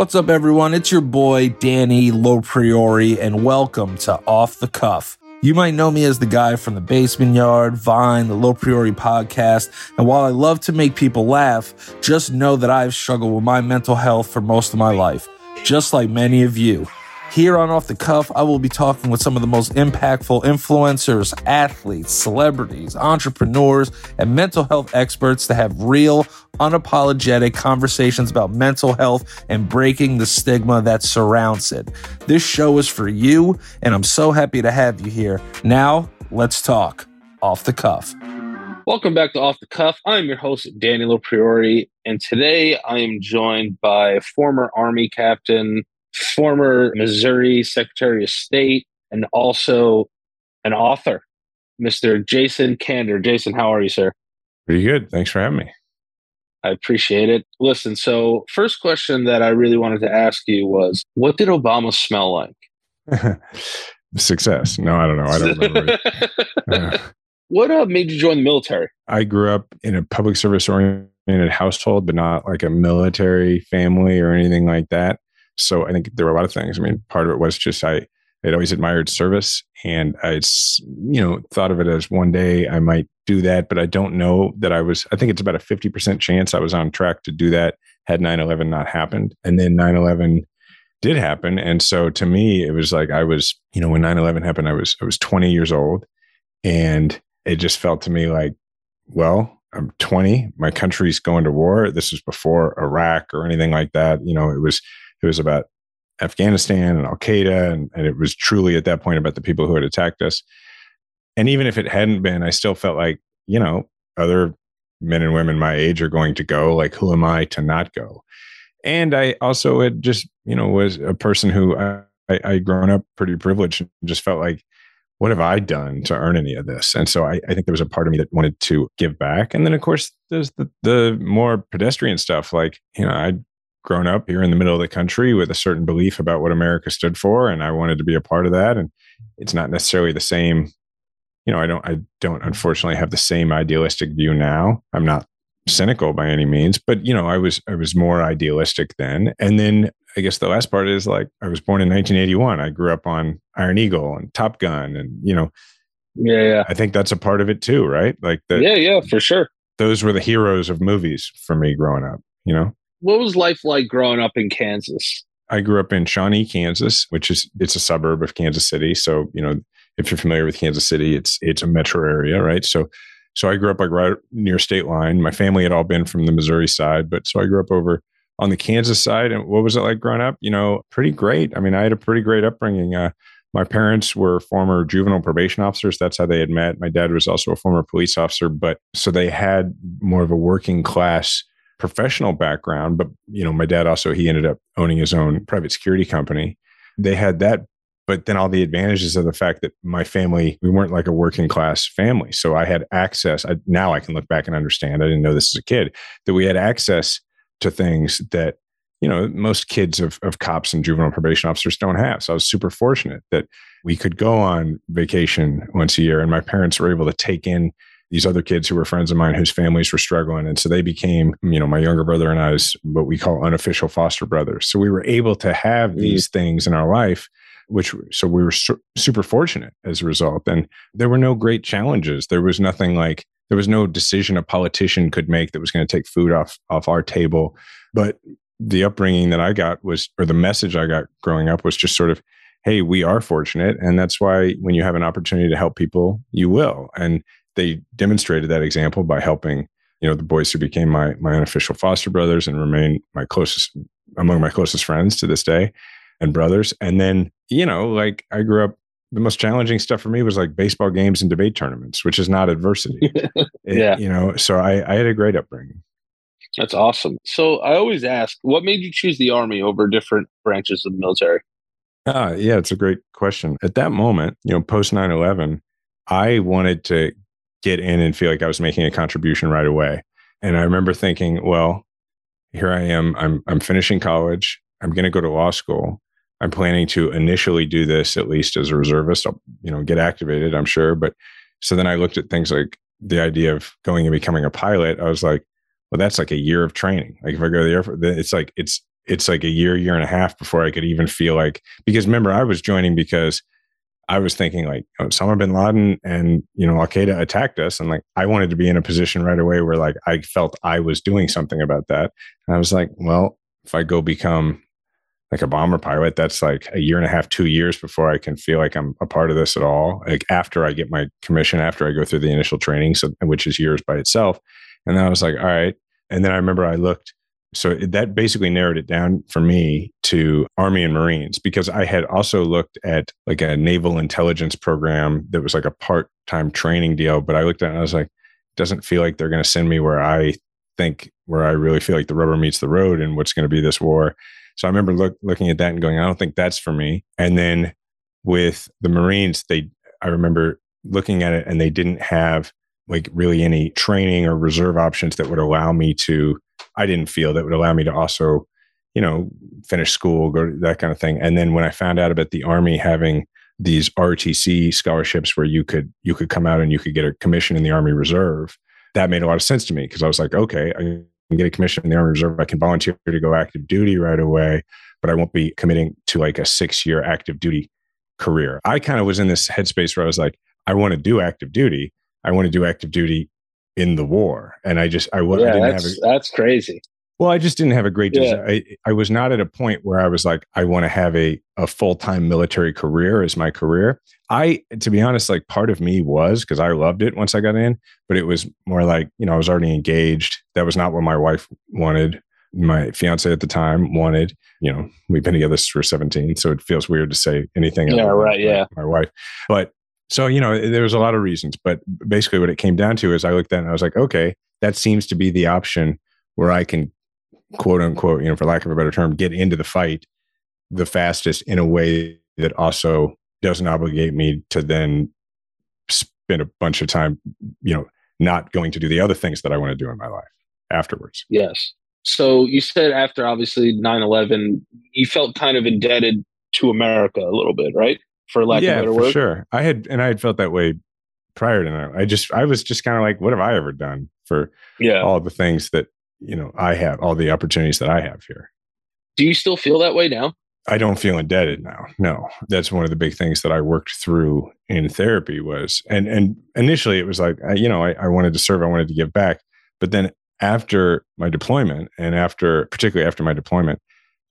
What's up, everyone? It's your boy, Danny LoPriore, and welcome to Off the Cuff. You might know me as the guy from the Basement Yard, Vine, the Low Priority podcast. And while I love to make people laugh, just know that I've struggled with my mental health for most of my life, just like many of you. Here on Off the Cuff, I will be talking with some of the most impactful influencers, athletes, celebrities, entrepreneurs, and mental health experts to have real, unapologetic conversations about mental health and breaking the stigma that surrounds it. This show is for you, and I'm so happy to have you here. Now, let's talk Off the Cuff. Welcome back to Off the Cuff. I'm your host, Danny LoPriore, and today I am joined by former Army Captain former Missouri Secretary of State, and also an author, Mr. Jason Kander. Jason, how are you, sir? Pretty good. Thanks for having me. I appreciate it. Listen, so first question that I really wanted to ask you was what did Obama smell like? Success. No, I don't know. I don't remember. uh, what uh, made you join the military? I grew up in a public service oriented household, but not like a military family or anything like that so I think there were a lot of things. I mean, part of it was just I had always admired service, and I, you know, thought of it as one day I might do that, but I don't know that I was. I think it's about a fifty percent chance I was on track to do that had 9-11 not happened, and then 9-11 did happen, and so to me it was like I was, you know, when 9-11 happened, I was I was twenty years old, and it just felt to me like, well, I'm 20. My country's going to war. This was before Iraq or anything like that. You know, it was it was about Afghanistan and Al Qaeda, and, and it was truly at that point about the people who had attacked us. And even if it hadn't been, I still felt like, you know, other men and women my age are going to go. Like, who am I to not go? And I also had just, you know, was a person who I, I, I grown up pretty privileged and just felt like, what have I done to earn any of this? And so I, I, think there was a part of me that wanted to give back. And then, of course, there's the, the more pedestrian stuff. Like, you know, I grown up here in the middle of the country with a certain belief about what America stood for, and I wanted to be a part of that. And it's not necessarily the same. You know, I don't. I don't unfortunately have the same idealistic view now. I'm not cynical by any means, but you know, I was I was more idealistic then. And then I guess the last part is like I was born in 1981. I grew up on Iron Eagle and Top Gun, and you know, yeah, yeah. I think that's a part of it too, right? Like the, yeah, yeah, for sure. Those were the heroes of movies for me growing up. You know what was life like growing up in Kansas? I grew up in Shawnee, Kansas, which is it's a suburb of Kansas City. So you know, if you're familiar with Kansas City, it's it's a metro area, right? So so I grew up like right near state line. My family had all been from the Missouri side, but so I grew up over on the Kansas side. And what was it like growing up? You know, pretty great. I mean, I had a pretty great upbringing. Uh, my parents were former juvenile probation officers. That's how they had met. My dad was also a former police officer, but so they had more of a working class professional background, but you know, my dad also he ended up owning his own private security company. They had that, but then all the advantages of the fact that my family we weren't like a working class family, so I had access. I, now I can look back and understand. I didn't know this as a kid that we had access to things that you know most kids of, of cops and juvenile probation officers don't have so i was super fortunate that we could go on vacation once a year and my parents were able to take in these other kids who were friends of mine whose families were struggling. And so they became, you know, my younger brother and I I's what we call unofficial foster brothers. So we were able to have mm. these things in our life, which, so we were su- super fortunate as a result. And there were no great challenges. There was nothing like, there was no decision a politician could make that was going to take food off, off our table. But the upbringing that I got was, or the message I got growing up was just sort of, hey, we are fortunate. And that's why when you have an opportunity to help people, you will. And they demonstrated that example by helping you know the boys who became my my unofficial foster brothers and remain my closest among my closest friends to this day and brothers. And then you know like i grew up the most challenging stuff for me was like baseball games and debate tournaments which is not adversity. Yeah. you know so i i had a great upbringing. That's awesome. So i always ask what made you choose the army over different branches of the military? Ah yeah it's a great question. At that moment you know post 9-11 i wanted to get in and feel like I was making a contribution right away. And I remember thinking, well, here I am. I'm I'm finishing college. I'm going to go to law school. I'm planning to initially do this at least as a reservist. I'll, you know, get activated, I'm sure. But so then I looked at things like the idea of going and becoming a pilot. I was like, well, that's like a year of training. Like if I go to the airport, it's like it's it's like a year, year and a half before I could even feel like because remember I was joining because I was thinking like oh, Osama bin Laden and you know Al Qaeda attacked us, and like I wanted to be in a position right away where like I felt I was doing something about that. And I was like, well, if I go become like a bomber pilot, that's like a year and a half, two years before I can feel like I'm a part of this at all. Like after I get my commission, after I go through the initial training, so which is years by itself. And then I was like, all right. And then I remember I looked so that basically narrowed it down for me to Army and Marines because I had also looked at like a naval intelligence program that was like a part time training deal. But I looked at it and I was like, doesn't feel like they're going to send me where I think, where I really feel like the rubber meets the road and what's going to be this war. So I remember look, looking at that and going, I don't think that's for me. And then with the Marines, they, I remember looking at it and they didn't have like really any training or reserve options that would allow me to I didn't feel that would allow me to also, you know, finish school, go that kind of thing. And then when I found out about the army having these ROTC scholarships where you could you could come out and you could get a commission in the Army Reserve, that made a lot of sense to me because I was like, okay, I can get a commission in the Army Reserve. I can volunteer to go active duty right away, but I won't be committing to like a six year active duty career. I kind of was in this headspace where I was like, I want to do active duty. I want to do active duty in the war, and I just I, yeah, I didn't have a, that's crazy. Well, I just didn't have a great. Yeah. I I was not at a point where I was like I want to have a a full time military career as my career. I, to be honest, like part of me was because I loved it once I got in, but it was more like you know I was already engaged. That was not what my wife wanted. My fiance at the time wanted. You know, we've been together since we were 17, so it feels weird to say anything. Yeah, right. Yeah, my wife, but so, you know, there was a lot of reasons, but basically what it came down to is I looked at it and I was like, okay, that seems to be the option where I can quote unquote, you know, for lack of a better term, get into the fight the fastest in a way that also doesn't obligate me to then spend a bunch of time, you know, not going to do the other things that I want to do in my life afterwards. Yes. So you said after obviously 9 11, you felt kind of indebted to America a little bit, right? For lack yeah, of better for Sure. I had and I had felt that way prior to now. I just I was just kind of like, what have I ever done for yeah. all the things that, you know, I have, all the opportunities that I have here. Do you still feel that way now? I don't feel indebted now. No, that's one of the big things that I worked through in therapy was, and and initially it was like, you know, I, I wanted to serve, I wanted to give back, but then after my deployment, and after particularly after my deployment,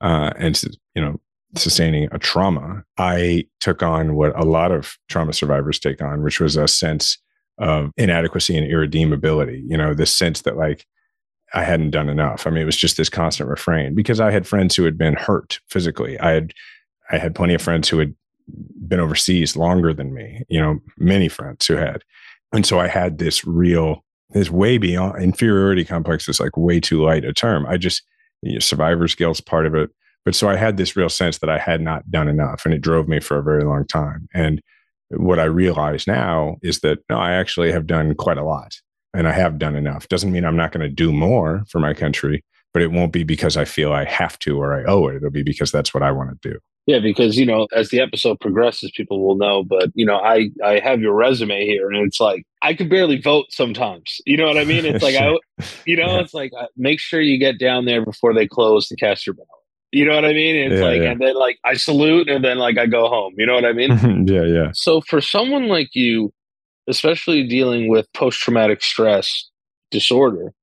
uh, and you know, sustaining a trauma, I took on what a lot of trauma survivors take on, which was a sense of inadequacy and irredeemability. You know, this sense that like I hadn't done enough. I mean, it was just this constant refrain because I had friends who had been hurt physically. I had I had plenty of friends who had been overseas longer than me, you know, many friends who had. And so I had this real, this way beyond inferiority complex is like way too light a term. I just, you know, survivor's guilt's part of it. But so I had this real sense that I had not done enough, and it drove me for a very long time. And what I realize now is that no, I actually have done quite a lot, and I have done enough. Doesn't mean I'm not going to do more for my country, but it won't be because I feel I have to or I owe it. It'll be because that's what I want to do. Yeah, because you know, as the episode progresses, people will know. But you know, I I have your resume here, and it's like I could barely vote sometimes. You know what I mean? It's like I, you know, yeah. it's like uh, make sure you get down there before they close to cast your ballot. You know what I mean? It's yeah, like, yeah. and then like I salute and then like I go home. You know what I mean? yeah, yeah. So for someone like you, especially dealing with post traumatic stress disorder,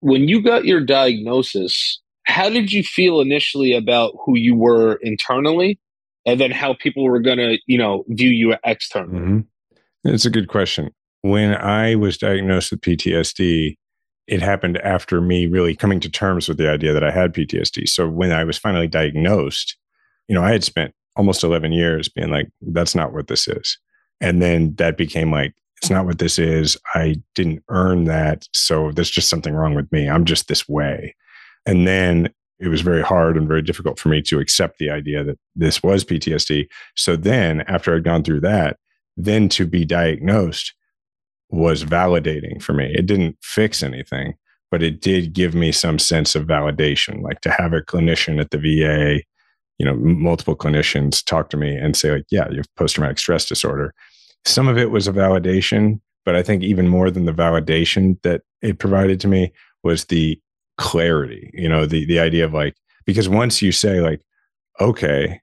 when you got your diagnosis, how did you feel initially about who you were internally and then how people were going to, you know, view you externally? Mm-hmm. It's a good question. When I was diagnosed with PTSD, it happened after me really coming to terms with the idea that I had PTSD. So when I was finally diagnosed, you know, I had spent almost 11 years being like, that's not what this is. And then that became like, it's not what this is. I didn't earn that. So there's just something wrong with me. I'm just this way. And then it was very hard and very difficult for me to accept the idea that this was PTSD. So then after I'd gone through that, then to be diagnosed was validating for me. It didn't fix anything, but it did give me some sense of validation, like to have a clinician at the VA, you know, multiple clinicians talk to me and say, like, yeah, you have post traumatic stress disorder. Some of it was a validation, but I think even more than the validation that it provided to me was the clarity, you know, the the idea of like, Because once you say, like, okay,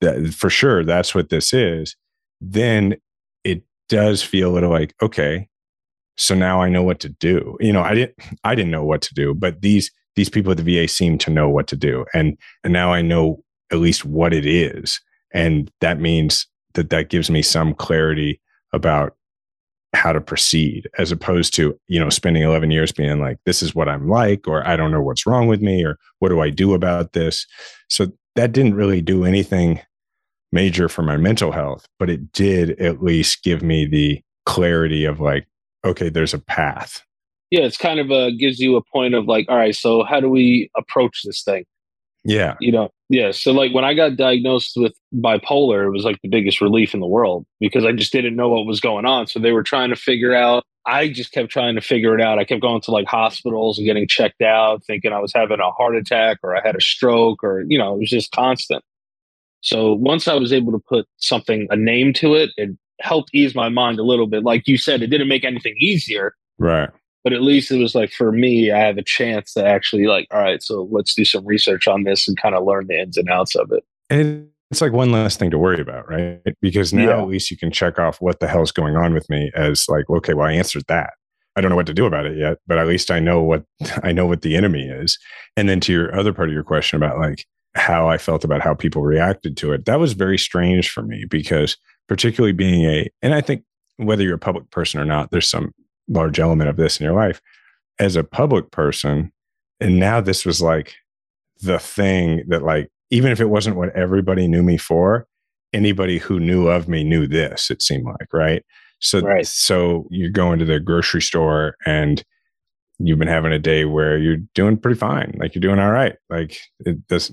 that for sure that's what this is, then does feel a little like, okay, so now I know what to do. You know, I didn't I didn't know what to do, but these these people at the VA seem to know what to do. And and now I know at least what it is. And that means that that gives me some clarity about how to proceed as opposed to you know spending 11 years being like this is what i'm like or i don't know what's wrong with me or what do i do about this so that didn't really do anything major for my mental health but it did at least give me the clarity of like okay there's a path. Yeah it's kind of a gives you a point of like all right so how do we approach this thing? Yeah. You know yeah so like when i got diagnosed with bipolar it was like the biggest relief in the world because i just didn't know what was going on. So they were trying to figure out i just kept trying to figure it out. I kept going to like hospitals and getting checked out thinking i was having a heart attack or i had a stroke or you know it was just constant so once i was able to put something a name to it it helped ease my mind a little bit. Like you said it didn't make anything easier right. but at least it was like for me i have a chance to actually like all right so let's do some research on this and kind of learn the ins and outs of it. And it's like one less thing to worry about right? Because now yeah. at least you can check off what the hell's going on with me as like okay well i answered that. I don't know what to do about it yet but at least i know what i know what the enemy is. And then to your other part of your question about like how i felt about how people reacted to it. That was very strange for me because particularly being a and i think whether you're a public person or not there's some large element of this in your life. As a public person and now this was like the thing that like even if it wasn't what everybody knew me for anybody who knew of me knew this it seemed like right? So right. so you go into the grocery store and you've been having a day where you're doing pretty fine like you're doing all right like it this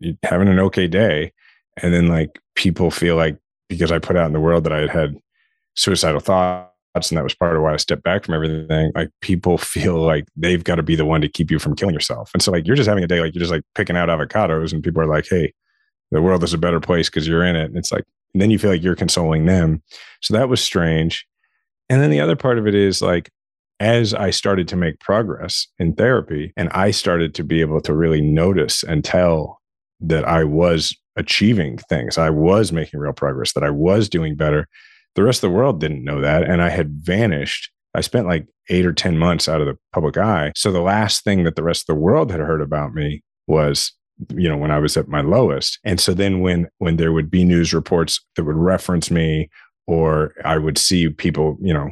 you're having an okay day and then like people feel like because i put out in the world that i had had suicidal thoughts and that was part of why I stepped back from everything. Like people feel like they've got to be the one to keep you from killing yourself. And so like you're just having a day like you're just like picking out avocados and people are like, hey, the world is a better place because you're in it. And it's like, and then you feel like you're consoling them. So that was strange. And then the other part of it is like, as I started to make progress in therapy and I started to be able to really notice and tell that I was achieving things, I was making real progress, that I was doing better the rest of the world didn't know that. And I had vanished. I spent like eight or 10 months out of the public eye. So the last thing that the rest of the world had heard about me was you know when i was at my lowest and so then when when there would be news reports that would reference me or i would see people you know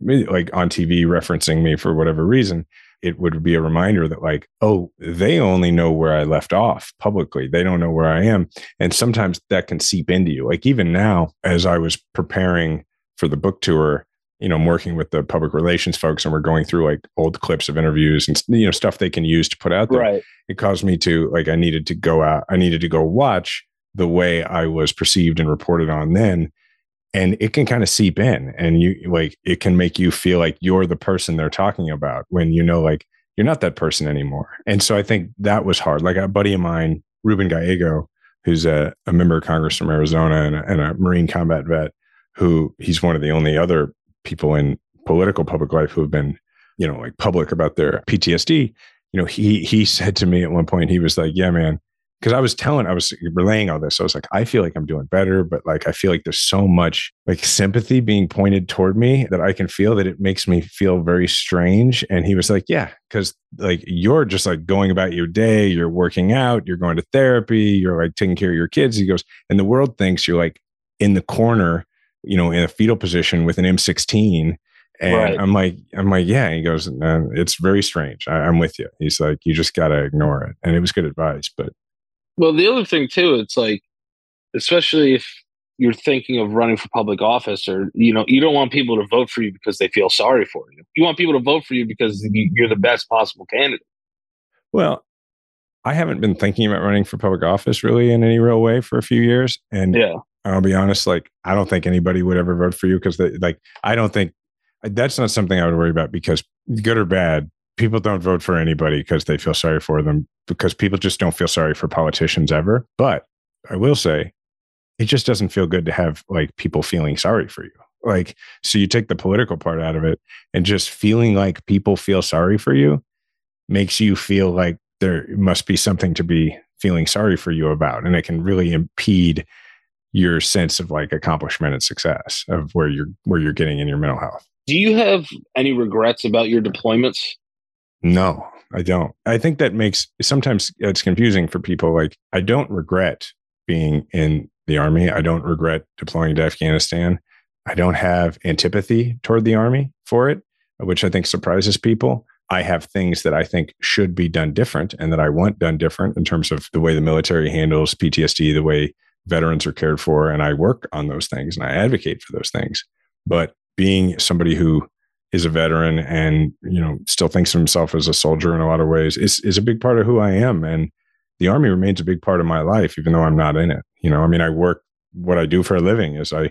like on tv referencing me for whatever reason it would be a reminder that like oh they only know where i left off publicly. They don't know where i am. And sometimes that can seep into you. Like even now as i was preparing for the book tour you know i'm working with the public relations folks and we're going through like old clips of interviews and you know stuff they can use to put out there right. it caused me to like i needed to go out i needed to go watch the way i was perceived and reported on then and it can kind of seep in and you like it can make you feel like you're the person they're talking about when you know like you're not that person anymore. And so i think that was hard. Like a buddy of mine ruben gallego who's a, a member of congress from arizona and a, and a marine combat vet who he's one of the only other people in political public life who have been you know like public about their ptsd you know he he said to me at one point he was like yeah man because I was telling, I was relaying all this. I was like, I feel like I'm doing better, but like I feel like there's so much like sympathy being pointed toward me that I can feel that it makes me feel very strange. And he was like, Yeah, because like you're just like going about your day, you're working out, you're going to therapy, you're like taking care of your kids. He goes, and the world thinks you're like in the corner, you know, in a fetal position with an M16 and right. I'm like, I'm like, yeah. And he goes, no, it's very strange. I, am with you. He's like, you just got to ignore it. And it was good advice, but well, the other thing too, it's like, especially if you're thinking of running for public office, or you know, you don't want people to vote for you because they feel sorry for you. You want people to vote for you because you're the best possible candidate. Well, I haven't been thinking about running for public office really in any real way for a few years, and yeah, I'll be honest, like I don't think anybody would ever vote for you because like I don't think that's not something I would worry about because good or bad, people don't vote for anybody because they feel sorry for them because people just don't feel sorry for politicians ever. But I will say, it just doesn't feel good to have like people feeling sorry for you. Like, so you take the political part out of it and just feeling like people feel sorry for you makes you feel like there must be something to be feeling sorry for you about. And it can really impede your sense of like accomplishment and success of where you're where you're getting in your mental health. Do you have any regrets about your deployments? No, I don't. I think that makes sometimes uh, it's confusing for people. Like, I don't regret being in the army. I don't regret deploying to Afghanistan. I don't have antipathy toward the army for it, which I think surprises people. I have things that I think should be done different and that I want done different in terms of the way the military handles PTSD, the way veterans are cared for. And I work on those things and I advocate for those things. But being somebody who is a veteran and you know still thinks of himself as a soldier in a lot of ways is is a big part of who I am. And the army remains a big part of my life even though I'm not in it. You know I mean I work what I do for a living is I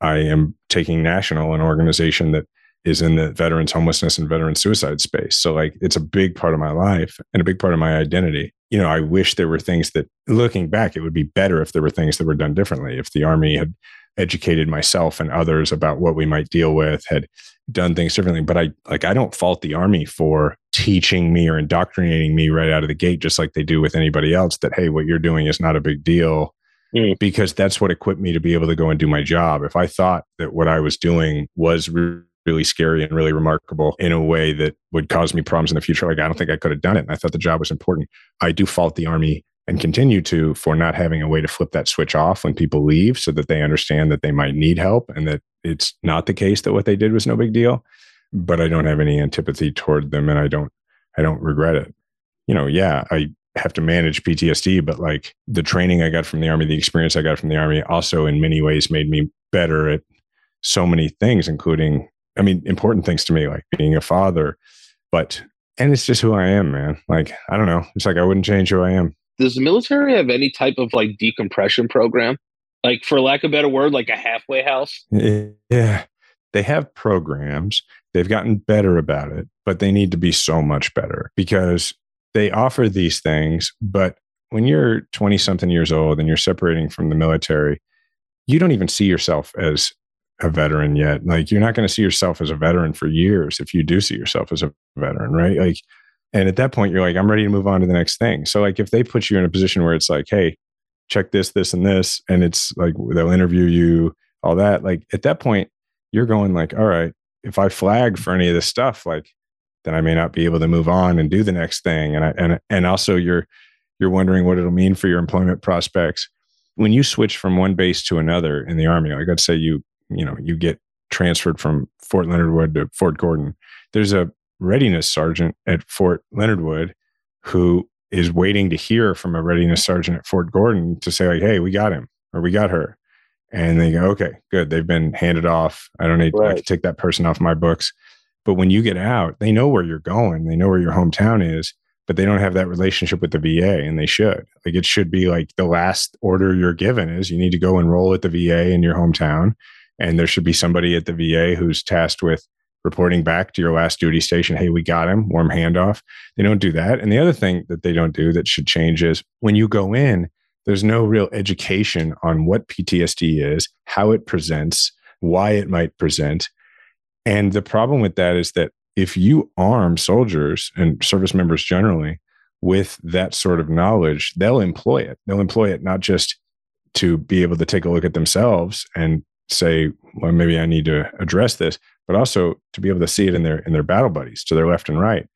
I am taking national an organization that is in the veterans homelessness and veteran suicide space. So like it's a big part of my life and a big part of my identity. You know I wish there were things that looking back it would be better if there were things that were done differently. If the army had educated myself and others about what we might deal with had done things differently but i like i don't fault the army for teaching me or indoctrinating me right out of the gate just like they do with anybody else that hey what you're doing is not a big deal mm. because that's what equipped me to be able to go and do my job if i thought that what i was doing was re- really scary and really remarkable in a way that would cause me problems in the future like i don't think i could have done it and i thought the job was important i do fault the army and continue to for not having a way to flip that switch off when people leave so that they understand that they might need help and that it's not the case that what they did was no big deal. But i don't have any antipathy toward them and i don't i don't regret it. You know yeah i have to manage ptsd but like the training i got from the army the experience i got from the army also in many ways made me better at so many things including i mean important things to me like being a father. But and it's just who i am man. Like i don't know. It's like i wouldn't change who i am does the military have any type of like decompression program? Like, for lack of a better word, like a halfway house? Yeah. They have programs. They've gotten better about it, but they need to be so much better because they offer these things. But when you're 20 something years old and you're separating from the military, you don't even see yourself as a veteran yet. Like, you're not going to see yourself as a veteran for years if you do see yourself as a veteran, right? Like, and at that point, you're like, I'm ready to move on to the next thing. So, like, if they put you in a position where it's like, hey, check this, this, and this, and it's like they'll interview you, all that, like at that point, you're going like, all right, if I flag for any of this stuff, like, then I may not be able to move on and do the next thing. And I, and and also you're you're wondering what it'll mean for your employment prospects when you switch from one base to another in the army. Like I'd say you you know you get transferred from Fort Leonard Wood to Fort Gordon. There's a readiness sergeant at Fort Leonard Wood who is waiting to hear from a readiness sergeant at Fort Gordon to say like, "Hey, we got him or we got her," and they go, "Okay, good. They've been handed off. I don't need right. I can take that person off my books." But when you get out, they know where you're going. They know where your hometown is, but they don't have that relationship with the VA, and they should. Like it should be like the last order you're given is you need to go enroll at the VA in your hometown, and there should be somebody at the VA who's tasked with reporting back to your last duty station, hey, we got him, warm handoff. They don't do that. And the other thing that they don't do that should change is when you go in, there's no real education on what PTSD is, how it presents, why it might present. And the problem with that is that if you arm soldiers and service members generally with that sort of knowledge, they'll employ it. They'll employ it not just to be able to take a look at themselves and say, well, maybe I need to address this, but also to be able to see it in their in their battle buddies to their left and right.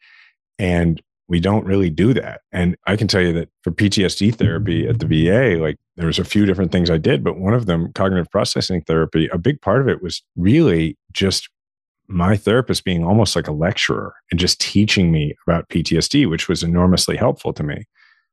And we don't really do that. And I can tell you that for PTSD therapy at the VA, like there was a few different things I did, but one of them, cognitive processing therapy, a big part of it was really just my therapist being almost like a lecturer and just teaching me about PTSD, which was enormously helpful to me.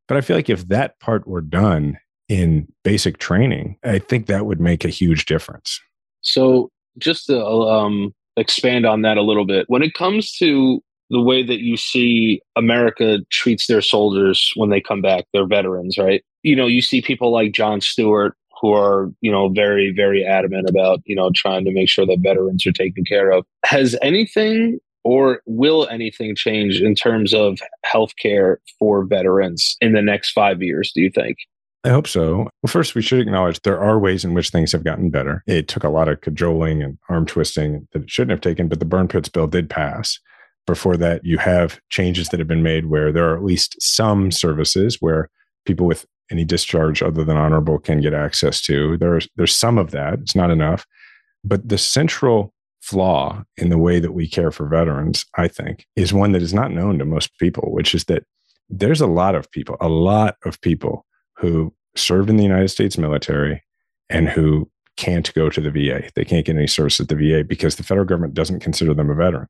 But I feel like if that part were done in basic training, I think that would make a huge difference. So, just to um, expand on that a little bit. When it comes to the way that you see America treats their soldiers when they come back, their veterans, right? You know, you see people like Jon Stewart who are, you know, very, very adamant about, you know, trying to make sure that veterans are taken care of. Has anything or will anything change in terms of healthcare for veterans in the next five years, do you think? I hope so. Well, first, we should acknowledge there are ways in which things have gotten better. It took a lot of cajoling and arm twisting that it shouldn't have taken, but the burn pits bill did pass. before that, you have changes that have been made where there are at least some services where people with any discharge other than honorable can get access to. There's there's some of that. It's not enough. But the central flaw in the way that we care for veterans, I think, is one that is not known to most people, which is that there's a lot of people, a lot of people who served in the United States military and who can't go to the VA. They can't get any service at the VA because the federal government doesn't consider them a veteran.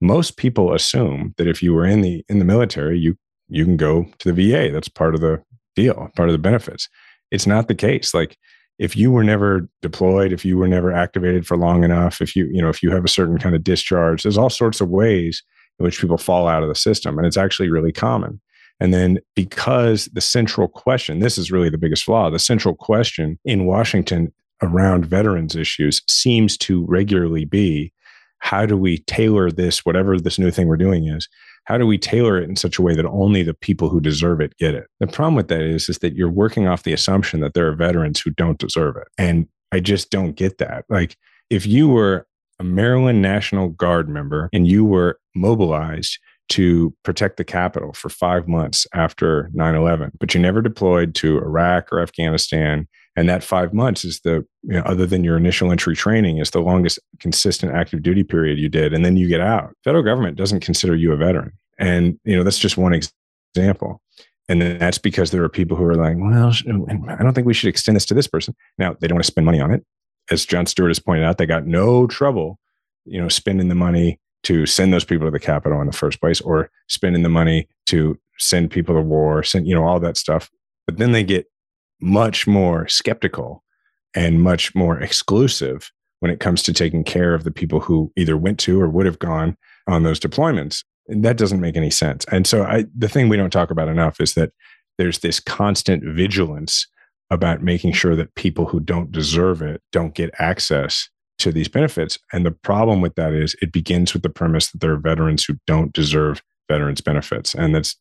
Most people assume that if you were in the in the military, you you can go to the VA. That's part of the deal, part of the benefits. It's not the case. Like if you were never deployed, if you were never activated for long enough, if you, you know, if you have a certain kind of discharge, there's all sorts of ways in which people fall out of the system. And it's actually really common. And then because the central question, this is really the biggest flaw, the central question in Washington around veterans issues seems to regularly be how do we tailor this, whatever this new thing we're doing is, how do we tailor it in such a way that only the people who deserve it get it? The problem with that is, is that you're working off the assumption that there are veterans who don't deserve it. And I just don't get that. Like if you were a Maryland National Guard member and you were mobilized to protect the capital for five months after 9 11, but you never deployed to Iraq or Afghanistan. And that five months is the you know, other than your initial entry training is the longest consistent active duty period you did. And then you get out. Federal government doesn't consider you a veteran. And you know that's just one example. And that's because there are people who are like well i don't think we should extend this to this person. Now they don't want to spend money on it. As Jon Stewart has pointed out they got no trouble you know spending the money to send those people to the capital in the first place or spending the money to send people to war send you know all that stuff but then they get much more skeptical and much more exclusive when it comes to taking care of the people who either went to or would have gone on those deployments. And that doesn't make any sense. And so I, the thing we don't talk about enough is that there's this constant vigilance about making sure that people who don't deserve it don't get access to these benefits. And the problem with that is it begins with the premise that there are veterans who don't deserve veterans benefits. And that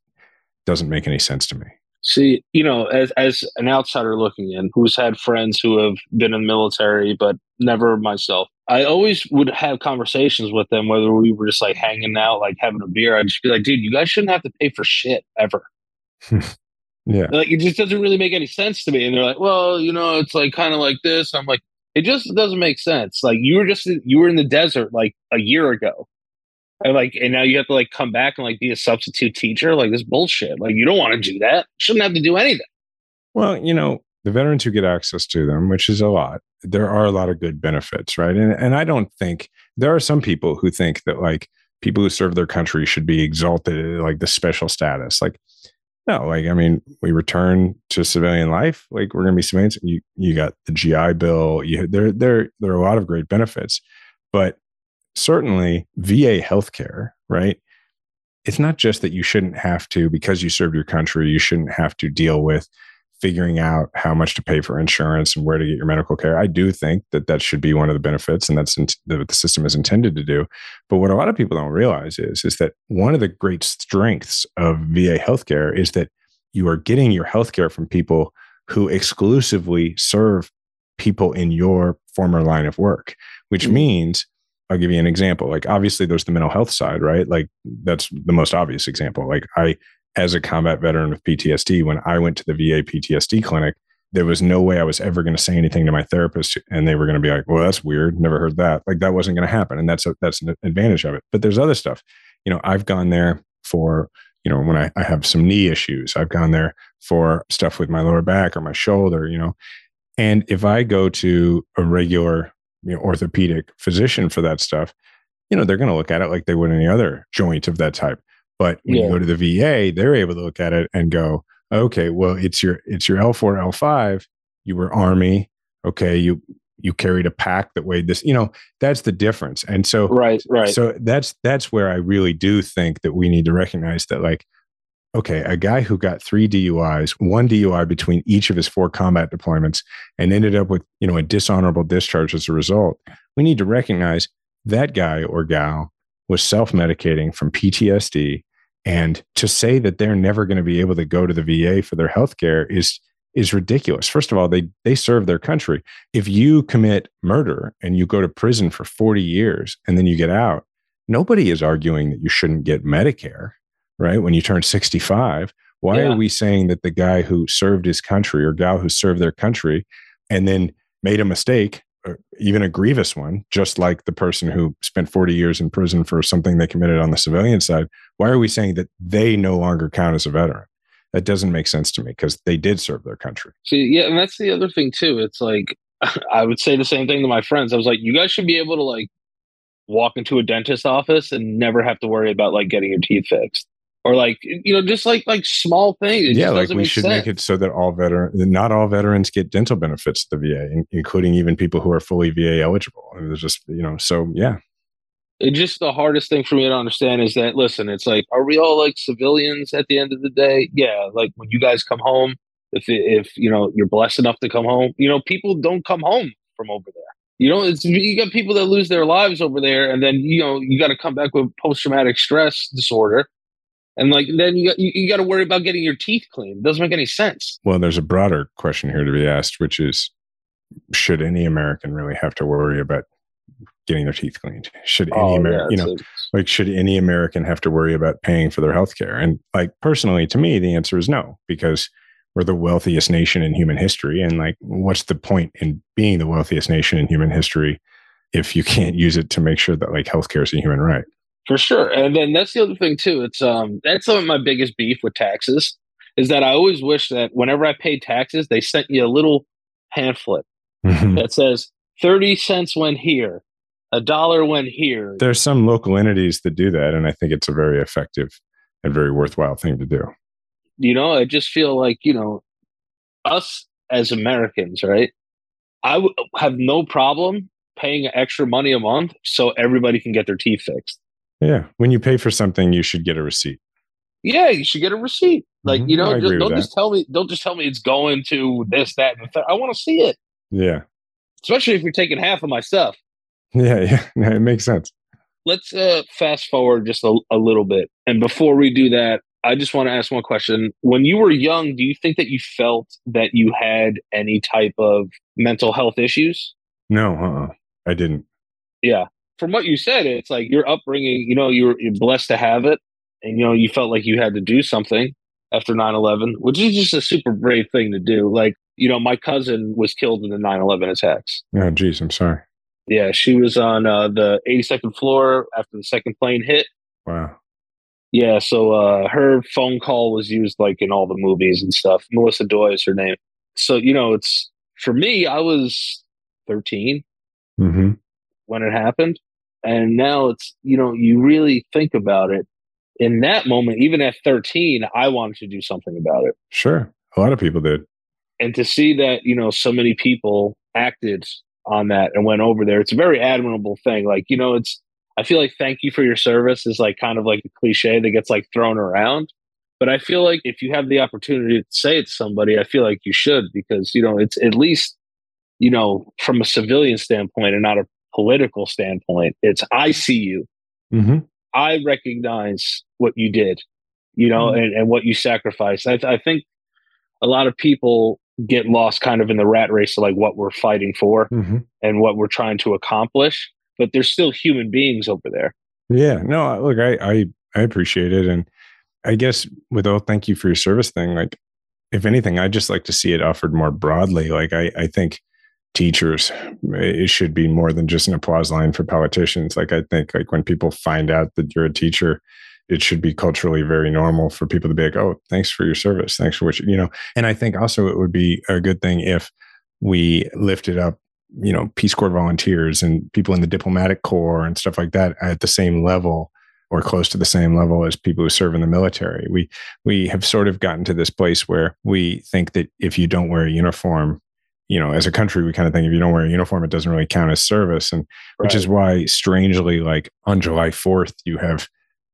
doesn't make any sense to me. See, you know, as as an outsider looking in, who's had friends who have been in the military, but never myself. I always would have conversations with them, whether we were just like hanging out, like having a beer. I'd just be like, dude, you guys shouldn't have to pay for shit ever. yeah. Like it just doesn't really make any sense to me. And they're like, well, you know, it's like kind of like this. I'm like, it just doesn't make sense. Like you were just you were in the desert like a year ago. And like and now you have to like come back and like be a substitute teacher? Like this bullshit. Like you don't want to do that. Shouldn't have to do anything. Well you know the veterans who get access to them which is a lot there are a lot of good benefits right? And and i don't think there are some people who think that like people who serve their country should be exalted like the special status. Like no like i mean we return to civilian life like we're going to be civilians you you got the gi bill you there there there are a lot of great benefits but certainly VA healthcare, right? It's not just that you shouldn't have to, because you served your country, you shouldn't have to deal with figuring out how much to pay for insurance and where to get your medical care. I do think that that should be one of the benefits, and that's what the system is intended to do. But what a lot of people don't realize is, is that one of the great strengths of VA healthcare is that you are getting your healthcare from people who exclusively serve people in your former line of work, which mm-hmm. means I'll give you an example. Like obviously there's the mental health side, right? Like that's the most obvious example. Like I as a combat veteran with PTSD, when I went to the VA PTSD clinic, there was no way I was ever going to say anything to my therapist and they were going to be like, "Well, that's weird. Never heard that." Like that wasn't going to happen, and that's a, that's an advantage of it. But there's other stuff. You know, I've gone there for you know when I, I have some knee issues. I've gone there for stuff with my lower back or my shoulder. You know, and if I go to a regular you know, orthopedic physician for that stuff, you know, they're going to look at it like they would any other joint of that type. But when yeah. you go to the VA, they're able to look at it and go, okay, well, it's your it's your L4, L5. You were Army. Okay, you you carried a pack that weighed this. You know, that's the difference. And so, right, right. So that's that's where I really do think that we need to recognize that, like, okay, a guy who got three DUIs, one DUI between each of his four combat deployments, and ended up with, you know, a dishonorable discharge as a result, we need to recognize that guy or gal was self-medicating from PTSD. And to say that they're never going to be able to go to the VA for their health care is is ridiculous. First of all, they they serve their country. If you commit murder and you go to prison for 40 years and then you get out, nobody is arguing that you shouldn't get Medicare, right? When you turn 65, why yeah. are we saying that the guy who served his country or gal who served their country and then made a mistake, even a grievous one, just like the person who spent 40 years in prison for something they committed on the civilian side, why are we saying that they no longer count as a veteran? That doesn't make sense to me because they did serve their country. See, yeah, and that's the other thing too. It's like I would say the same thing to my friends. I was like, you guys should be able to like walk into a dentist office and never have to worry about like getting your teeth fixed or like you know just like like small things. It yeah like we should sense. make it so that all veteran not all veterans get dental benefits at the va including even people who are fully va eligible. And there's just you know so yeah. It just the hardest thing for me to understand is that listen it's like are we all like civilians at the end of the day? Yeah like when you guys come home if if you know you're blessed enough to come home you know people don't come home from over there. You know, it's you got people that lose their lives over there, and then you know you got to come back with post traumatic stress disorder, and like then you got you, you got to worry about getting your teeth cleaned. It doesn't make any sense. Well, there's a broader question here to be asked, which is, should any American really have to worry about getting their teeth cleaned? Should any oh, American, yeah, you know, a, like should any American have to worry about paying for their health care? And like personally, to me, the answer is no, because we're the wealthiest nation in human history. And like, what's the point in being the wealthiest nation in human history if you can't use it to make sure that like healthcare is a human right? For sure. And then that's the other thing too. It's um that's some of my biggest beef with taxes is that I always wish that whenever I paid taxes, they sent you a little pamphlet that says 30 cents went here, a dollar went here. There's some local entities that do that, and I think it's a very effective and very worthwhile thing to do. You know, I just feel like, you know, us as Americans, right? I w- have no problem paying extra money a month so everybody can get their teeth fixed. Yeah. When you pay for something, you should get a receipt. Yeah, you should get a receipt. Like, mm-hmm. you know, just, don't just tell me, don't just tell me it's going to this, that, and the th- I want to see it. Yeah. Especially if you're taking half of my stuff. Yeah, yeah. it makes sense. Let's uh, fast forward just a, a little bit. And before we do that, I just want to ask one question. When you were young, do you think that you felt that you had any type of mental health issues? No, uh-uh. I didn't. Yeah. From what you said, it's like your upbringing, you know, you were you're blessed to have it. And, you know, you felt like you had to do something after 9 11, which is just a super brave thing to do. Like, you know, my cousin was killed in the 9 11 attacks. Oh, geez, I'm sorry. Yeah. She was on uh, the 82nd floor after the second plane hit. Wow. Yeah, so uh, her phone call was used like in all the movies and stuff. Melissa Doi is her name. So you know, it's for me. I was 13 mm-hmm. when it happened, and now it's you know you really think about it. In that moment, even at 13, I wanted to do something about it. Sure, a lot of people did. And to see that you know so many people acted on that and went over there, it's a very admirable thing. Like you know, it's I feel like thank you for your service is like kind of like a cliche that gets like thrown around. But I feel like if you have the opportunity to say it to somebody, I feel like you should because, you know, it's at least, you know, from a civilian standpoint and not a political standpoint, it's I see you. Mm-hmm. I recognize what you did, you know, mm-hmm. and, and what you sacrificed. I, I think a lot of people get lost kind of in the rat race of like what we're fighting for mm-hmm. and what we're trying to accomplish but they're still human beings over there. Yeah, no, look, I I, I appreciate it, and I guess with all thank you for your service thing. Like, if anything, I just like to see it offered more broadly. Like, I I think teachers eh, it should be more than just an applause line for politicians. Like, I think like when people find out that you're a teacher it should be culturally very normal for people to be like, oh, thanks for your service. Thanks for what you, you know. And I think also it would be a good thing if we lifted up you know peace corps volunteers and people in the diplomatic corps and stuff like that at the same level or close to the same level as people who serve in the military we we have sort of gotten to this place where we think that if you don't wear a uniform you know as a country we kind of think if you don't wear a uniform it doesn't really count as service and right. which is why strangely like on july 4th you have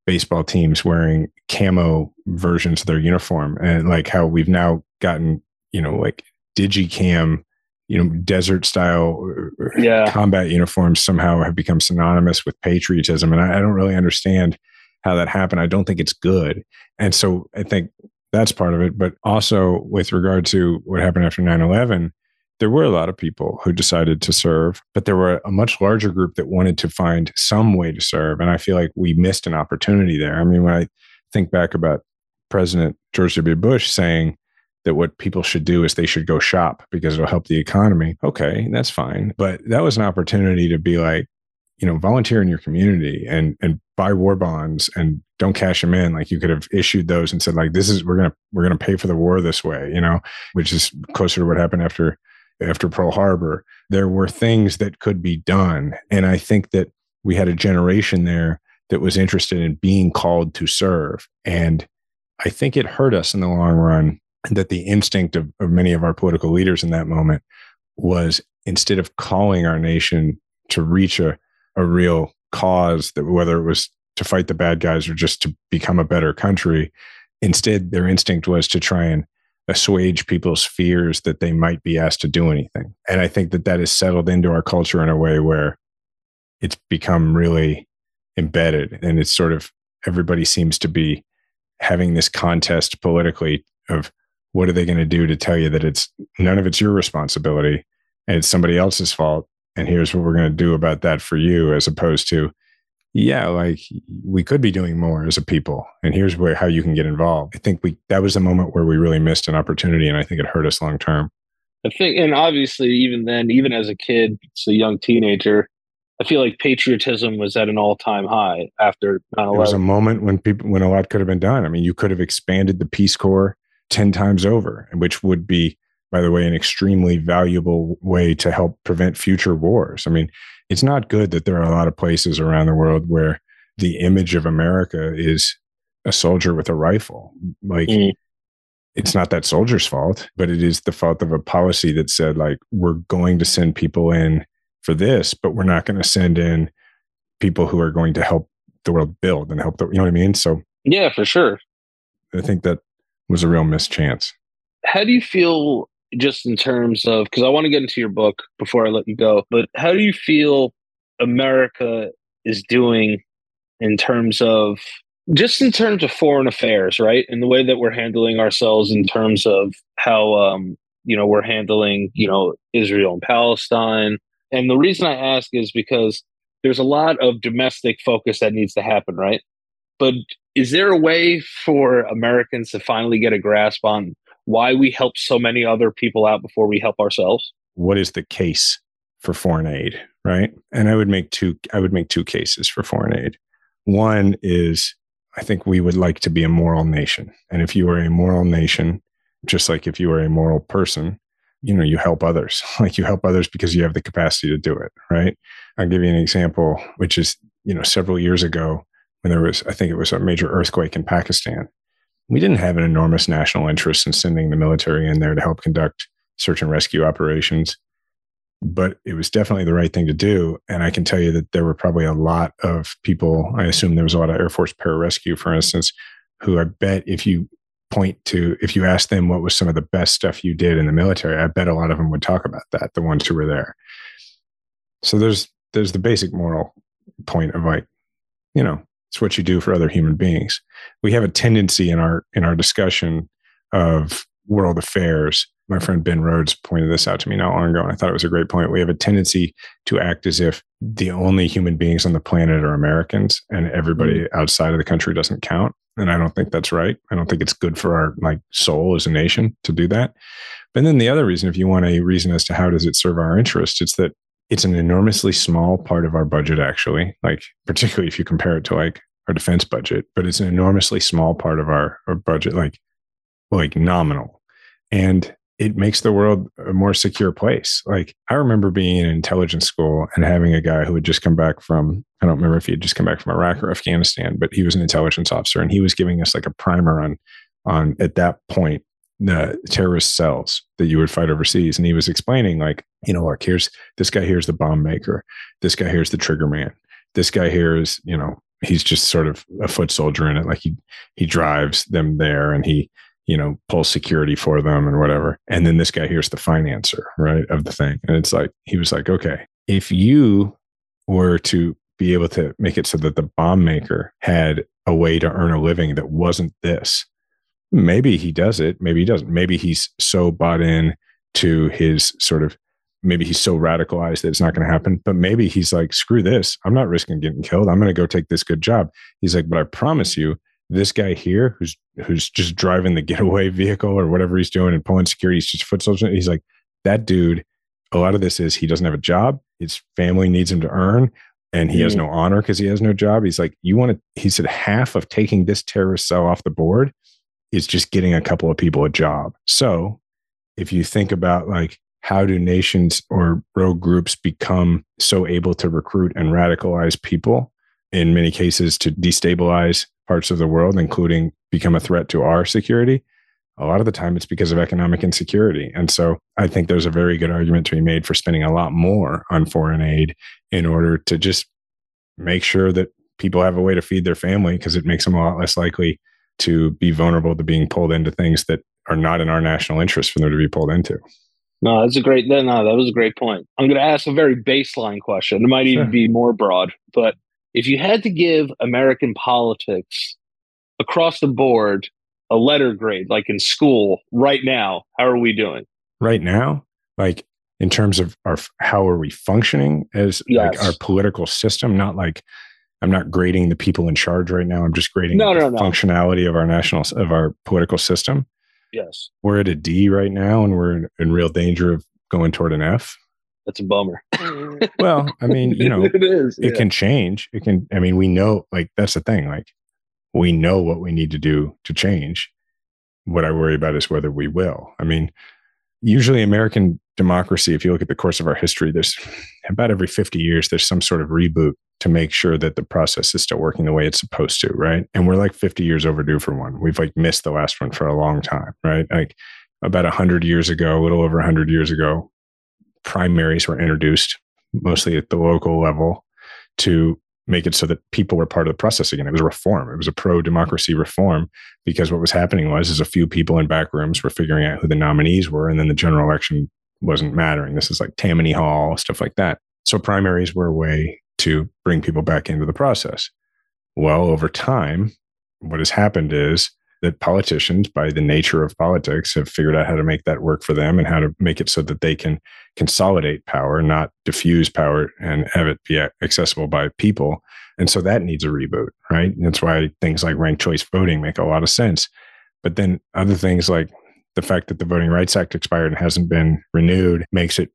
baseball teams wearing camo versions of their uniform and like how we've now gotten you know like digicam you know, desert style uh, yeah. combat uniforms somehow have become synonymous with patriotism. And I, I, don't really understand how that happened. I don't think it's good. And so I think that's part of it. But also with regard to what happened after 9 11, there were a lot of people who decided to serve, but there were a much larger group that wanted to find some way to serve. And I feel like we missed an opportunity there. I mean, when I think back about President George W. Bush saying that what people should do is they should go shop because it'll help the economy. Okay, that's fine. But that was an opportunity to be like, you know, volunteer in your community and and buy war bonds and don't cash them in. Like you could have issued those and said, like, this is we're gonna we're gonna pay for the war this way, you know, which is closer to what happened after after Pearl Harbor. There were things that could be done. And I think that we had a generation there that was interested in being called to serve. And I think it hurt us in the long run that the instinct of, of many of our political leaders in that moment was instead of calling our nation to reach a, a real cause that whether it was to fight the bad guys or just to become a better country instead their instinct was to try and assuage people's fears that they might be asked to do anything. And i think that that has settled into our culture in a way where it's become really embedded. And it's sort of everybody seems to be having this contest politically of what are they going to do to tell you that it's none of it's your responsibility and it's somebody else's fault. And here's what we're going to do about that for you as opposed to yeah like we could be doing more as a people and here's where how you can get involved i think we that was a moment where we really missed an opportunity and i think it hurt us long term i think and obviously even then even as a kid it's a young teenager I feel like patriotism was at an all-time high after 9/11. There was a moment when people when a lot could have been done. I mean, you could have expanded the Peace Corps 10 times over, which would be by the way an extremely valuable way to help prevent future wars. I mean, it's not good that there are a lot of places around the world where the image of America is a soldier with a rifle. Like mm. it's not that soldier's fault, but it is the fault of a policy that said like we're going to send people in for this, but we're not going to send in people who are going to help the world build and help the, you know what I mean? So, yeah, for sure. I think that was a real mischance. How do you feel just in terms of, because I want to get into your book before I let you go, but how do you feel America is doing in terms of just in terms of foreign affairs, right? And the way that we're handling ourselves in terms of how, um, you know, we're handling, you know, Israel and Palestine, and the reason I ask is because there's a lot of domestic focus that needs to happen, right? But is there a way for Americans to finally get a grasp on why we help so many other people out before we help ourselves? What is the case for foreign aid, right? And I would make two I would make two cases for foreign aid. One is I think we would like to be a moral nation. And if you are a moral nation, just like if you are a moral person, you know you help others like you help others because you have the capacity to do it right i'll give you an example which is you know several years ago when there was i think it was a major earthquake in pakistan we didn't have an enormous national interest in sending the military in there to help conduct search and rescue operations but it was definitely the right thing to do. And i can tell you that there were probably a lot of people i assume there was a lot of air force pararescue for instance who i bet if you point to if you ask them what was some of the best stuff you did in the military i bet a lot of them would talk about that the ones who were there. So there's there's the basic moral point of like you know it's what you do for other human beings we have a tendency in our in our discussion of world affairs my friend ben rhodes pointed this out to me not long ago and i thought it was a great point we have a tendency to act as if the only human beings on the planet are americans and everybody mm-hmm. outside of the country doesn't count and I don't think that's right. I don't think it's good for our like soul as a nation to do that. But then the other reason, if you want a reason as to how does it serve our interest, it's that it's an enormously small part of our budget, actually. Like particularly if you compare it to like our defense budget, but it's an enormously small part of our, our budget, like like nominal. And it makes the world a more secure place. Like I remember being in intelligence school and having a guy who had just come back from I don't remember if he had just come back from Iraq or Afghanistan, but he was an intelligence officer and he was giving us like a primer on on at that point the terrorist cells that you would fight overseas. And he was explaining like, you know, like here's this guy here's the bomb maker, this guy here's the trigger man, this guy here is, you know, he's just sort of a foot soldier in it. Like he he drives them there and he you know, pulls security for them and whatever. And then this guy here's the financer, right, of the thing. And it's like, he was like, okay, if you were to be able to make it so that the bomb maker had a way to earn a living that wasn't this, maybe he does it, maybe he doesn't. Maybe he's so bought in to his sort of maybe he's so radicalized that it's not going to happen. But maybe he's like, screw this. I'm not risking getting killed. I'm going to go take this good job. He's like, but I promise you, this guy here who's who's just driving the getaway vehicle or whatever he's doing and pulling security, he's just foot soldiers. He's like, that dude, a lot of this is he doesn't have a job. His family needs him to earn and he mm. has no honor because he has no job. He's like, you want to, he said, half of taking this terrorist cell off the board is just getting a couple of people a job. So if you think about like, how do nations or rogue groups become so able to recruit and radicalize people in many cases to destabilize parts of the world, including become a threat to our security? A lot of the time, it's because of economic insecurity. And so I think there's a very good argument to be made for spending a lot more on foreign aid in order to just make sure that people have a way to feed their family because it makes them a lot less likely to be vulnerable to being pulled into things that are not in our national interest for them to be pulled into. No, that's a great. No, that was a great point. I'm going to ask a very baseline question. It might sure. even be more broad, but if you had to give American politics across the board a letter grade, like in school right now, how are we doing? Right now, like in terms of our how are we functioning as yes. like our political system? Not like I'm not grading the people in charge right now. I'm just grading no, the no, no. functionality of our national of our political system. Yes. We're at a D right now and we're in, in real danger of going toward an F. That's a bummer. well, I mean, you know, it is. It yeah. can change. It can, I mean, we know, like, that's the thing. Like, we know what we need to do to change. What I worry about is whether we will. I mean, usually American democracy, if you look at the course of our history, there's about every 50 years, there's some sort of reboot to make sure that the process is still working the way it's supposed to, right? And we're like 50 years overdue for one. We've like missed the last one for a long time, right? Like about 100 years ago, a little over 100 years ago, primaries were introduced mostly at the local level to make it so that people were part of the process again. It was a reform. It was a pro democracy reform because what was happening was is a few people in back rooms were figuring out who the nominees were, and then the general election wasn't mattering. This is like Tammany Hall, stuff like that. So primaries were a way to bring people back into the process. Well, over time, what has happened is that politicians, by the nature of politics, have figured out how to make that work for them and how to make it so that they can consolidate power, not diffuse power and have it be accessible by people. And so that needs a reboot, right? And that's why things like ranked choice voting make a lot of sense. But then other things like the fact that the Voting Rights Act expired and hasn't been renewed makes it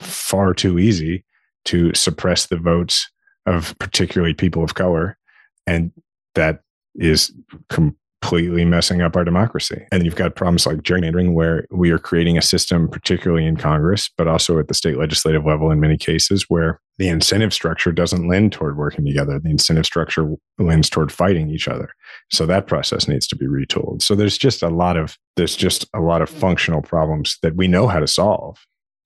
far too easy to suppress the votes of particularly people of color. And that is completely messing up our democracy. And you've got problems like gerrymandering, where we are creating a system, particularly in Congress, but also at the state legislative level in many cases, where the incentive structure doesn't lend toward working together. The incentive structure lends toward fighting each other. So that process needs to be retooled. So there's just a lot of there's just a lot of functional problems that we know how to solve.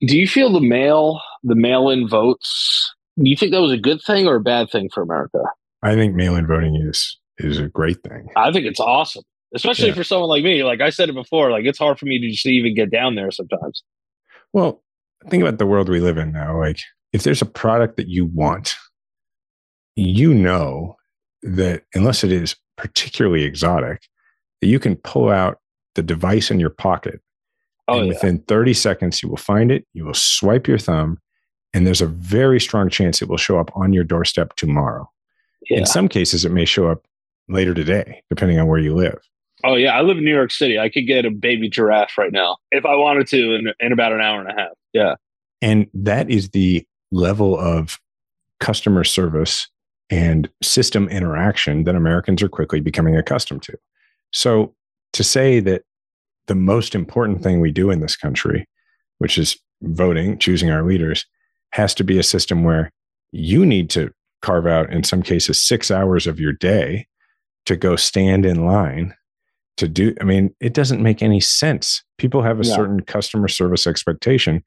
Do you feel the mail the mail in votes do you think that was a good thing or a bad thing for America? I think mail-in voting is is a great thing. I think it's awesome, especially yeah. for someone like me. Like I said it before, like it's hard for me to just even get down there sometimes. Well, think about the world we live in now. Like if there's a product that you want, you know that unless it is particularly exotic, that you can pull out the device in your pocket. Oh, and yeah. within 30 seconds, you will find it. You will swipe your thumb and there's a very strong chance it will show up on your doorstep tomorrow. Yeah. In some cases, it may show up later today, depending on where you live. Oh yeah, I live in New York City. I could get a baby giraffe right now if I wanted to in, in about an hour and a half. Yeah, and that is the level of customer service and system interaction that Americans are quickly becoming accustomed to. So to say that the most important thing we do in this country, which is voting, choosing our leaders, has to be a system where you need to carve out, in some cases, six hours of your day to go stand in line to do. I mean, it doesn't make any sense. People have a yeah. certain customer service expectation.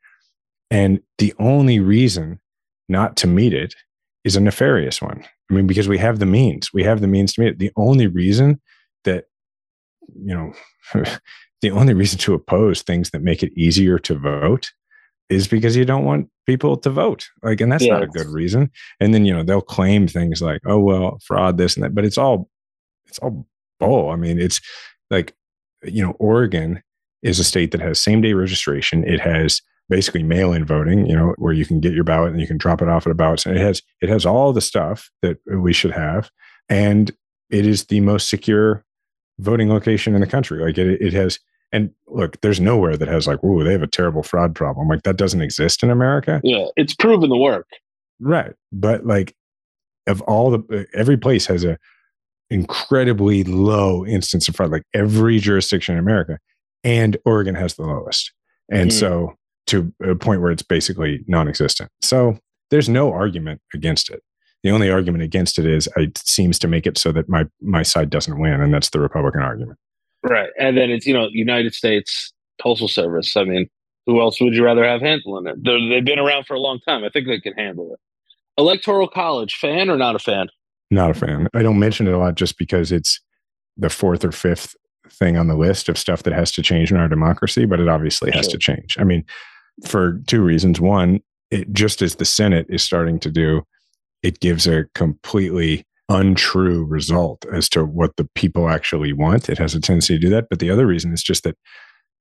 And the only reason not to meet it is a nefarious one. I mean, because we have the means, we have the means to meet it. The only reason that, you know, the only reason to oppose things that make it easier to vote is because you don't want people to vote. Like, and that's not a good reason. And then, you know, they'll claim things like, oh, well, fraud, this and that, but it's all, it's all bull. I mean, it's like, you know, Oregon is a state that has same day registration. It has basically mail in voting, you know, where you can get your ballot and you can drop it off at a ballot. And it has it has all the stuff that we should have, and it is the most secure voting location in the country. Like it, it has. And look, there's nowhere that has like, oh, they have a terrible fraud problem. Like that doesn't exist in America. Yeah, it's proven the work. Right. But like of all the every place has a incredibly low instance of fraud, like every jurisdiction in America, and Oregon has the lowest. And mm. so to a point where it's basically non-existent. So there's no argument against it. The only argument against it is it seems to make it so that my my side doesn't win, and that's the Republican argument. Right, and then it's you know United States Postal Service. I mean, who else would you rather have handling it? They're, they've been around for a long time. I think they can handle it. Electoral College, fan or not a fan? Not a fan. I don't mention it a lot just because it's the fourth or fifth thing on the list of stuff that has to change in our democracy, but it obviously has sure. to change. I mean, for two reasons. One, it just as the Senate is starting to do, it gives a completely untrue result as to what the people actually want. It has a tendency to do that. But the other reason is just that,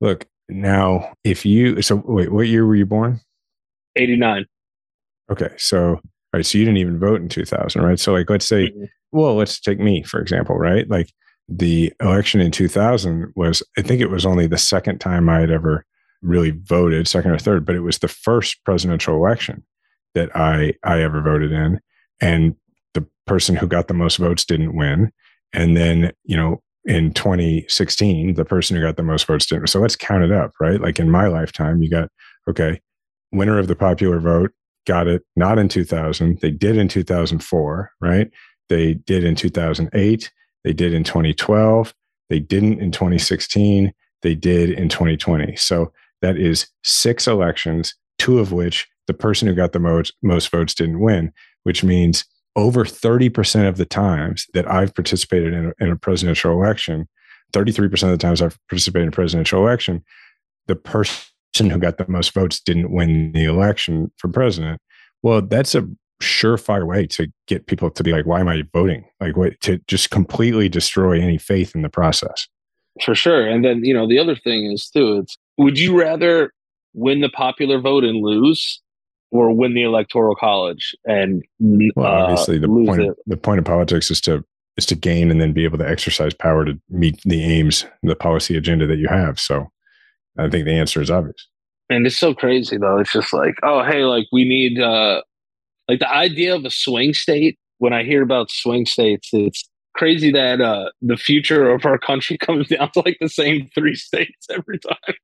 look, now if you, so wait, what year were you born? 89. Okay. So, right. So you didn't even vote in 2000, right? So, like, let's say, mm-hmm. well, let's take me, for example, right? Like the election in 2000 was, I think it was only the second time I had ever really voted, second or third, but it was the first presidential election that I I ever voted in, and person who got the most votes didn't win. And then you know in 2016, the person who got the most votes didn't. So let's count it up, right? Like in my lifetime, you got okay, winner of the popular vote got it not in 2000, they did in 2004, right? They did in 2008, they did in 2012, they didn't in 2016, they did in 2020. So that is six elections, two of which the person who got the most, most votes didn't win, which means over 30% of the times that I've participated in a, in a presidential election, 33% of the times I've participated in a presidential election, the person who got the most votes didn't win the election for president. Well, that's a surefire way to get people to be like, why am I voting? Like, what, to just completely destroy any faith in the process. For sure. And then, you know, the other thing is too, it's would you rather win the popular vote and lose or win the electoral college and well, obviously uh, the point of, the point of politics is to is to gain and then be able to exercise power to meet the aims the policy agenda that you have so i think the answer is obvious and it's so crazy though it's just like oh hey like we need uh like the idea of a swing state when i hear about swing states it's crazy that uh, the future of our country comes down to like the same three states every time.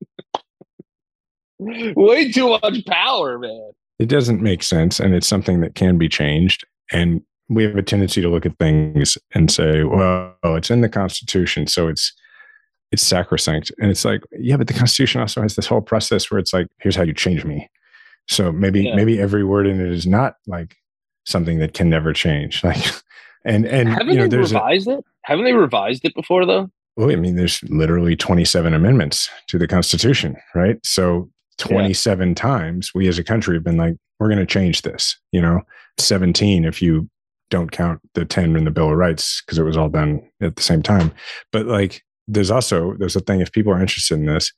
Way too much power, man. It doesn't make sense, and it's something that can be changed. And we have a tendency to look at things and say, "Well, it's in the Constitution, so it's it's sacrosanct." And it's like, yeah, but the Constitution also has this whole process where it's like, "Here's how you change me." So maybe yeah. maybe every word in it is not like something that can never change. Like and and haven't you know, they revised a, it? Haven't they revised it before though? Well, I mean, there's literally 27 amendments to the Constitution, right? So 27 yeah. times we as a country have been like, we're going to change this. You know, 17 if you don't count the 10 in the Bill of Rights because it was all done at the same time. But like, there's also there's a thing if people are interested in this,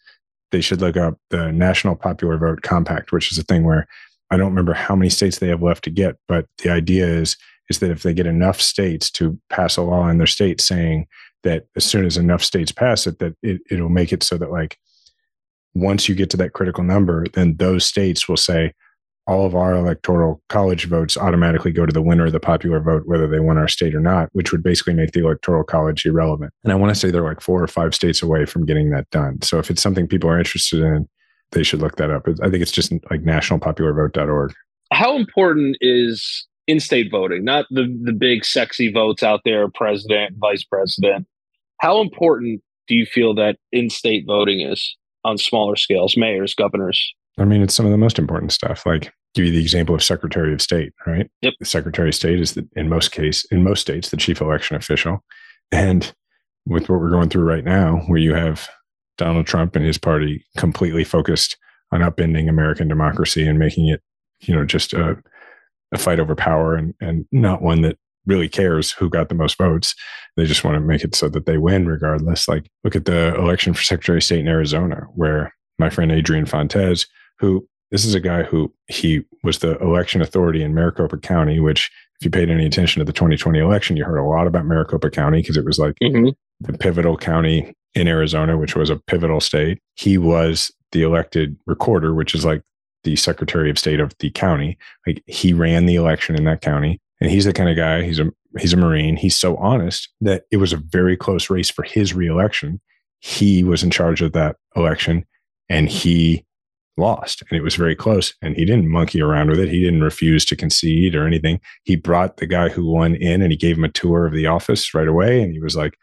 they should look up the National Popular Vote Compact, which is a thing where I don't remember how many states they have left to get, but the idea is is that if they get enough states to pass a law in their state saying that as soon as enough states pass it, that it, it'll make it so that like once you get to that critical number, then those states will say all of our electoral college votes automatically go to the winner of the popular vote, whether they won our state or not, which would basically make the electoral college irrelevant. And I want to say they're like four or five states away from getting that done. So if it's something people are interested in, they should look that up. I think it's just like nationalpopularvote.org. How important is in-state voting, not the the big sexy votes out there, president, vice president. How important do you feel that in-state voting is on smaller scales, mayors, governors? I mean, it's some of the most important stuff. Like give you the example of Secretary of State, right? Yep. The Secretary of State is the, in most case, in most states, the chief election official. And with what we're going through right now, where you have Donald Trump and his party completely focused on upending American democracy and making it, you know, just a a fight over power and and not one that really cares who got the most votes. They just want to make it so that they win regardless. Like look at the election for Secretary of State in Arizona, where my friend Adrian Fontes, who this is a guy who he was the election authority in Maricopa County, which if you paid any attention to the 2020 election, you heard a lot about Maricopa County because it was like mm-hmm. the pivotal county in Arizona, which was a pivotal state. He was the elected recorder, which is like the secretary of state of the county. Like he ran the election in that county. And he's the kind of guy, he's a he's a Marine. He's so honest that it was a very close race for his reelection. He was in charge of that election and he lost and it was very close and he didn't monkey around with it he didn't refuse to concede or anything he brought the guy who won in and he gave him a tour of the office right away and he was like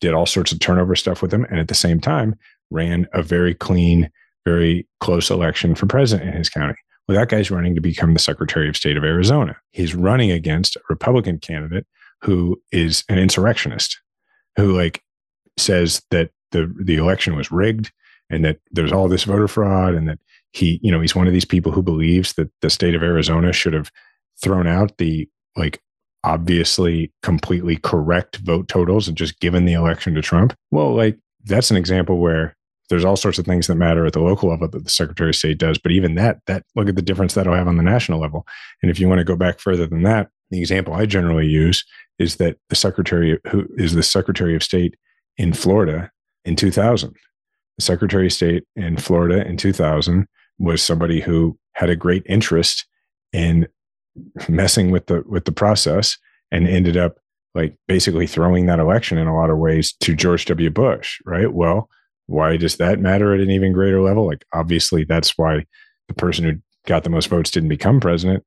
did all sorts of turnover stuff with him and at the same time ran a very clean very close election for president in his county well that guy's running to become the secretary of state of arizona. He's running against a republican candidate who is an insurrectionist who like says that the the election was rigged and that there's all this voter fraud and that he you know he's one of these people who believes that the state of arizona should have thrown out the like obviously completely correct vote totals and just given the election to trump. Well like that's an example where there's all sorts of things that matter at the local level that the secretary of state does but even that that look at the difference that'll have on the national level and if you want to go back further than that the example i generally use is that the secretary who is the secretary of state in florida in 2000 the secretary of state in florida in 2000 was somebody who had a great interest in messing with the with the process and ended up like basically throwing that election in a lot of ways to George W. Bush, right? Well, why does that matter at an even greater level? Like obviously that's why the person who got the most votes didn't become president.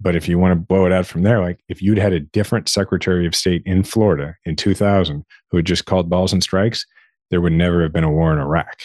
But if you want to blow it out from there, like if you'd had a different Secretary of State in Florida in 2000 who had just called balls and strikes, there would never have been a war in Iraq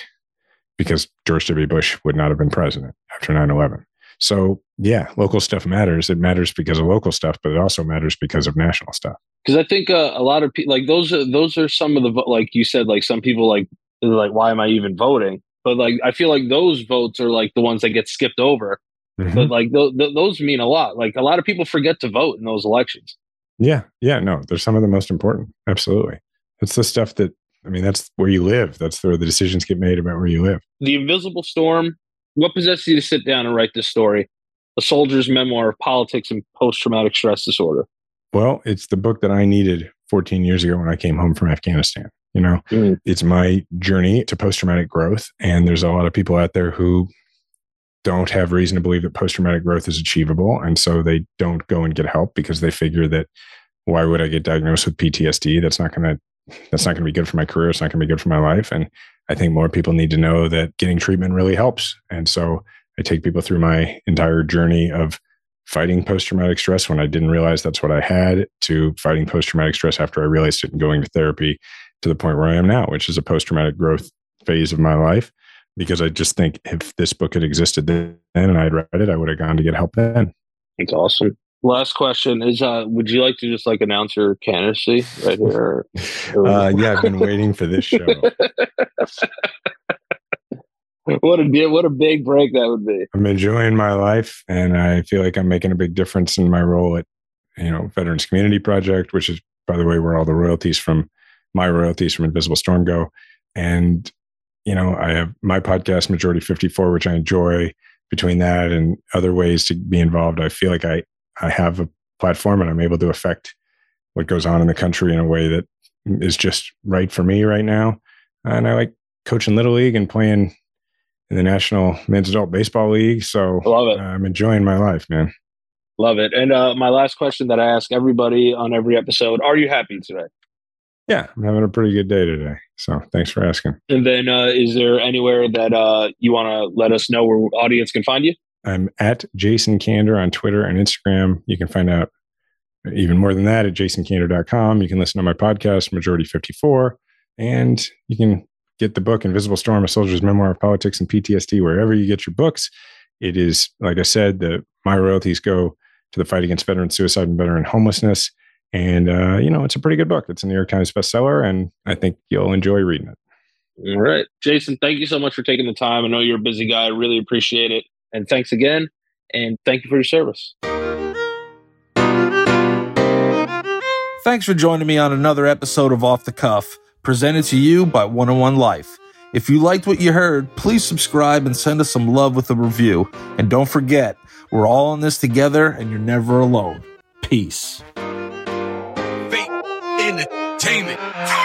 because George W. Bush would not have been president after 9 11. So, yeah, local stuff matters. It matters because of local stuff, but it also matters because of national stuff. Because I think uh, a lot of people, like those, are those are some of the, like you said, like some people, like, like, why am I even voting? But like, I feel like those votes are like the ones that get skipped over. Mm-hmm. But like, th- th- those mean a lot. Like, a lot of people forget to vote in those elections. Yeah. Yeah. No, they're some of the most important. Absolutely. It's the stuff that I mean, that's where you live. That's where the decisions get made about where you live. The Invisible Storm. What possessed you to sit down and write this story? A soldier's memoir of politics and post traumatic stress disorder. Well, it's the book that I needed 14 years ago when I came home from Afghanistan. You know, mm. it's my journey to post traumatic growth. And there's a lot of people out there who don't have reason to believe that post traumatic growth is achievable. And so they don't go and get help because they figure that why would I get diagnosed with PTSD? That's not going to that's not going to be good for my career. It's not going to be good for my life. And I think more people need to know that getting treatment really helps. And so I take people through my entire journey of fighting post traumatic stress when I didn't realize that's what I had to fighting post traumatic stress after I realized it and going to therapy to the point where I am now, which is a post traumatic growth phase of my life. Because I just think if this book had existed then and I had read it, I would have gone to get help then. It's awesome. Last question is: uh, Would you like to just like announce your candidacy right here? uh, yeah, I've been waiting for this show. what a what a big break that would be. I'm enjoying my life, and I feel like I'm making a big difference in my role at you know Veterans Community Project, which is by the way where all the royalties from my royalties from Invisible Storm go. And you know, I have my podcast Majority 54, which I enjoy. Between that and other ways to be involved, I feel like I I have a platform and I'm able to affect what goes on in the country in a way that is just right for me right now. And I like coaching little league and playing in the National Men's Adult Baseball League. So love it. I'm enjoying my life, man. Love it. And uh, my last question that I ask everybody on every episode: Are you happy today? Yeah, I'm having a pretty good day today. So thanks for asking. And then, uh, is there anywhere that uh, you want to let us know where audience can find you? I'm at Jason Kander on Twitter and Instagram. You can find out even more than that at jasonkander.com. You can listen to my podcast, Majority 54, and you can get the book Invisible Storm, A Soldier's Memoir of Politics and PTSD, wherever you get your books. It is, like I said, the my royalties go to the fight against veteran suicide and veteran homelessness. And, uh, you know, it's a pretty good book. It's a New York Times bestseller, and I think you'll enjoy reading it. All right. Jason, thank you so much for taking the time. I know you're a busy guy. I really appreciate it. And thanks again. And thank you for your service. Thanks for joining me on another episode of Off the Cuff, presented to you by 101 Life. If you liked what you heard, please subscribe and send us some love with a review. And don't forget, we're all in this together and you're never alone. Peace. Entertainment.